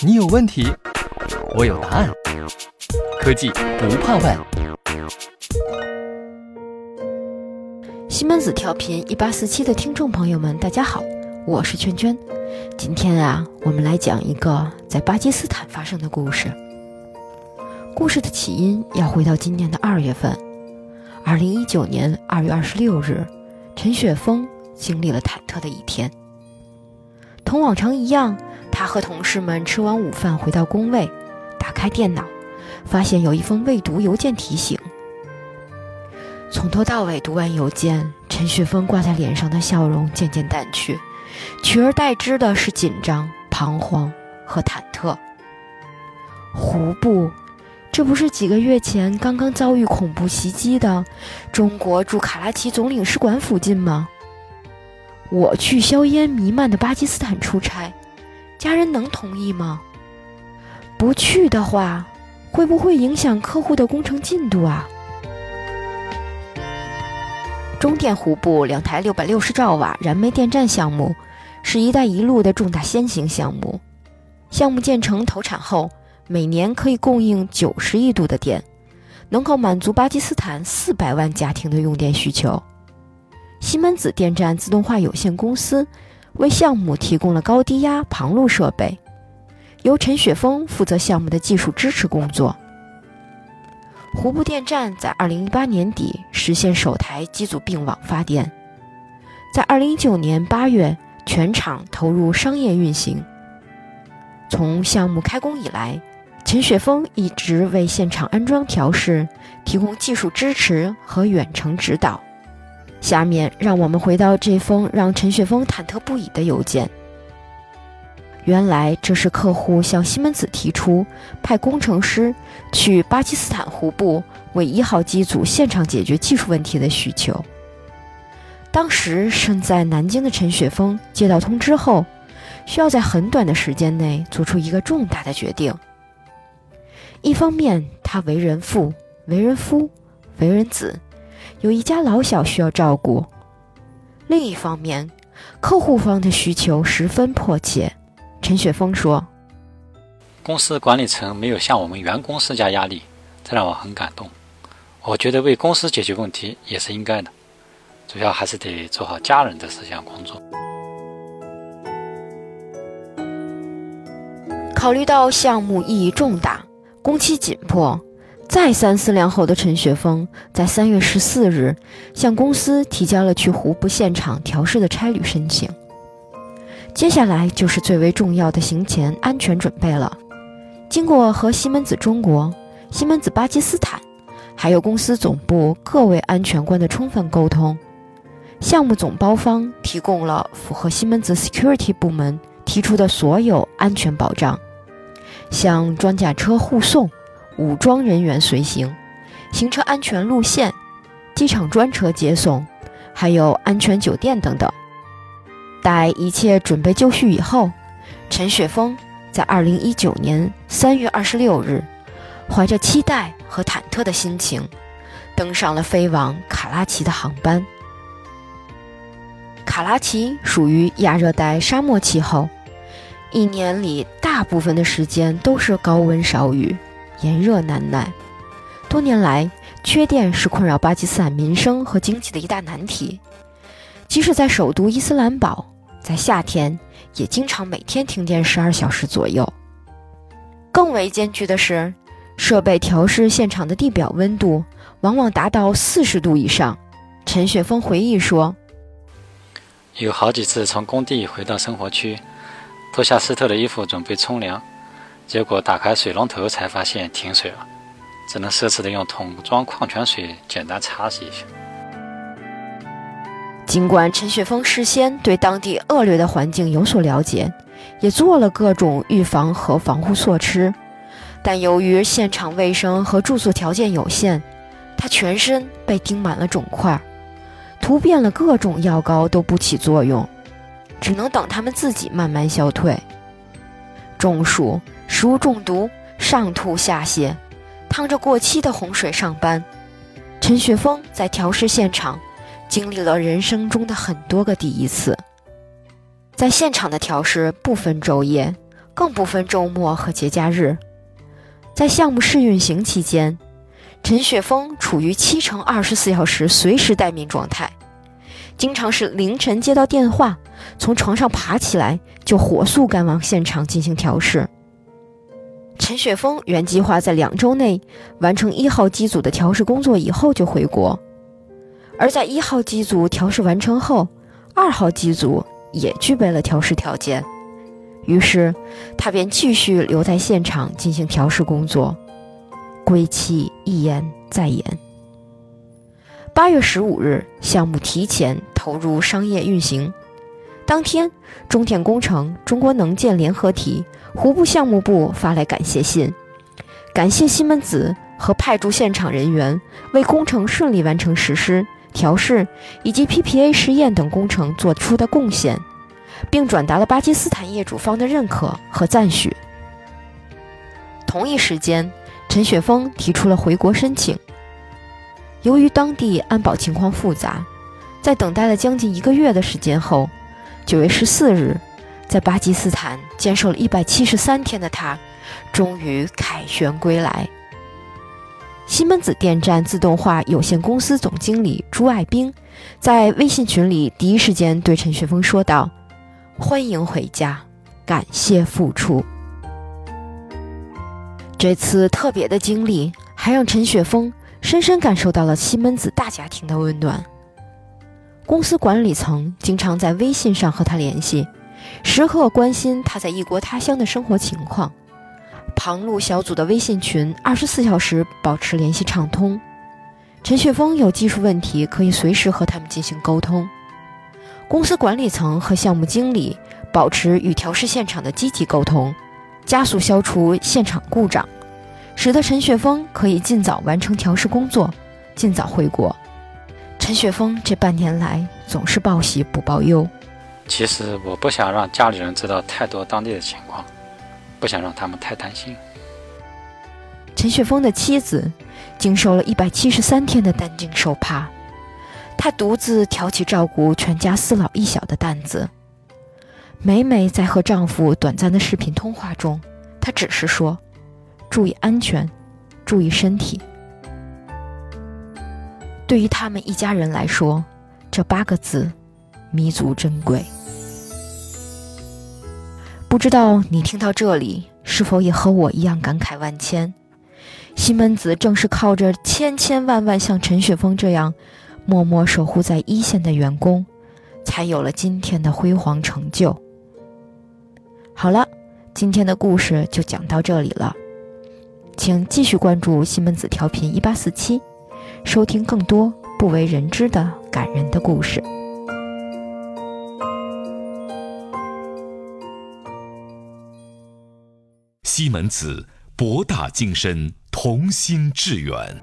你有问题，我有答案。科技不怕问。西门子调频一八四七的听众朋友们，大家好，我是圈圈。今天啊，我们来讲一个在巴基斯坦发生的故事。故事的起因要回到今年的二月份，二零一九年二月二十六日，陈雪峰经历了忐忑的一天。同往常一样，他和同事们吃完午饭回到工位，打开电脑，发现有一封未读邮件提醒。从头到尾读完邮件，陈雪峰挂在脸上的笑容渐渐淡去，取而代之的是紧张、彷徨和忐忑。胡部，这不是几个月前刚刚遭遇恐怖袭击的中国驻卡拉奇总领事馆附近吗？我去硝烟弥漫的巴基斯坦出差，家人能同意吗？不去的话，会不会影响客户的工程进度啊？中电湖部两台六百六十兆瓦燃煤电站项目，是一带一路的重大先行项目。项目建成投产后，每年可以供应九十亿度的电，能够满足巴基斯坦四百万家庭的用电需求。西门子电站自动化有限公司为项目提供了高低压旁路设备，由陈雪峰负责项目的技术支持工作。湖部电站在二零一八年底实现首台机组并网发电，在二零一九年八月全厂投入商业运行。从项目开工以来，陈雪峰一直为现场安装调试提供技术支持和远程指导。下面让我们回到这封让陈雪峰忐忑不已的邮件。原来这是客户向西门子提出派工程师去巴基斯坦湖部为一号机组现场解决技术问题的需求。当时身在南京的陈雪峰接到通知后，需要在很短的时间内做出一个重大的决定。一方面，他为人父、为人夫、为人子，有一家老小需要照顾；另一方面，客户方的需求十分迫切。陈雪峰说：“公司管理层没有向我们员工施加压力，这让我很感动。我觉得为公司解决问题也是应该的，主要还是得做好家人的思想工作。”考虑到项目意义重大，工期紧迫，再三思量后的陈雪峰在三月十四日向公司提交了去湖部现场调试的差旅申请。接下来就是最为重要的行前安全准备了。经过和西门子中国、西门子巴基斯坦，还有公司总部各位安全官的充分沟通，项目总包方提供了符合西门子 security 部门提出的所有安全保障，像装甲车护送、武装人员随行、行车安全路线、机场专车接送，还有安全酒店等等。待一切准备就绪以后，陈雪峰在二零一九年三月二十六日，怀着期待和忐忑的心情，登上了飞往卡拉奇的航班。卡拉奇属于亚热带沙漠气候，一年里大部分的时间都是高温少雨，炎热难耐。多年来，缺电是困扰巴基斯坦民生和经济的一大难题。即使在首都伊斯兰堡，在夏天也经常每天停电十二小时左右。更为艰巨的是，设备调试现场的地表温度往往达到四十度以上。陈雪峰回忆说：“有好几次从工地回到生活区，脱下湿透的衣服准备冲凉，结果打开水龙头才发现停水了，只能奢侈的用桶装矿泉水简单擦拭一下。”尽管陈雪峰事先对当地恶劣的环境有所了解，也做了各种预防和防护措施，但由于现场卫生和住宿条件有限，他全身被钉满了肿块，涂遍了各种药膏都不起作用，只能等他们自己慢慢消退。中暑、食物中毒、上吐下泻，趟着过期的洪水上班，陈雪峰在调试现场。经历了人生中的很多个第一次，在现场的调试不分昼夜，更不分周末和节假日。在项目试运行期间，陈雪峰处于七乘二十四小时随时待命状态，经常是凌晨接到电话，从床上爬起来就火速赶往现场进行调试。陈雪峰原计划在两周内完成一号机组的调试工作以后就回国，而在一号机组调试完成后，二号机组也具备了调试条件，于是他便继续留在现场进行调试工作。归期一延再延。八月十五日，项目提前投入商业运行。当天，中电工程、中国能建联合体、湖部项目部发来感谢信，感谢西门子和派驻现场人员为工程顺利完成实施、调试以及 PPA 试验等工程做出的贡献，并转达了巴基斯坦业主方的认可和赞许。同一时间。陈雪峰提出了回国申请。由于当地安保情况复杂，在等待了将近一个月的时间后，九月十四日，在巴基斯坦坚守了一百七十三天的他，终于凯旋归来。西门子电站自动化有限公司总经理朱爱兵在微信群里第一时间对陈雪峰说道：“欢迎回家，感谢付出。”这次特别的经历，还让陈雪峰深深感受到了西门子大家庭的温暖。公司管理层经常在微信上和他联系，时刻关心他在异国他乡的生活情况。旁路小组的微信群二十四小时保持联系畅通，陈雪峰有技术问题可以随时和他们进行沟通。公司管理层和项目经理保持与调试现场的积极沟通。加速消除现场故障，使得陈雪峰可以尽早完成调试工作，尽早回国。陈雪峰这半年来总是报喜不报忧。其实我不想让家里人知道太多当地的情况，不想让他们太担心。陈雪峰的妻子经受了一百七十三天的担惊受怕，她独自挑起照顾全家四老一小的担子。每每在和丈夫短暂的视频通话中，她只是说：“注意安全，注意身体。”对于他们一家人来说，这八个字弥足珍贵。不知道你听到这里，是否也和我一样感慨万千？西门子正是靠着千千万万像陈雪峰这样默默守护在一线的员工，才有了今天的辉煌成就。好了，今天的故事就讲到这里了，请继续关注西门子调频一八四七，收听更多不为人知的感人的故事。西门子博大精深，同心致远。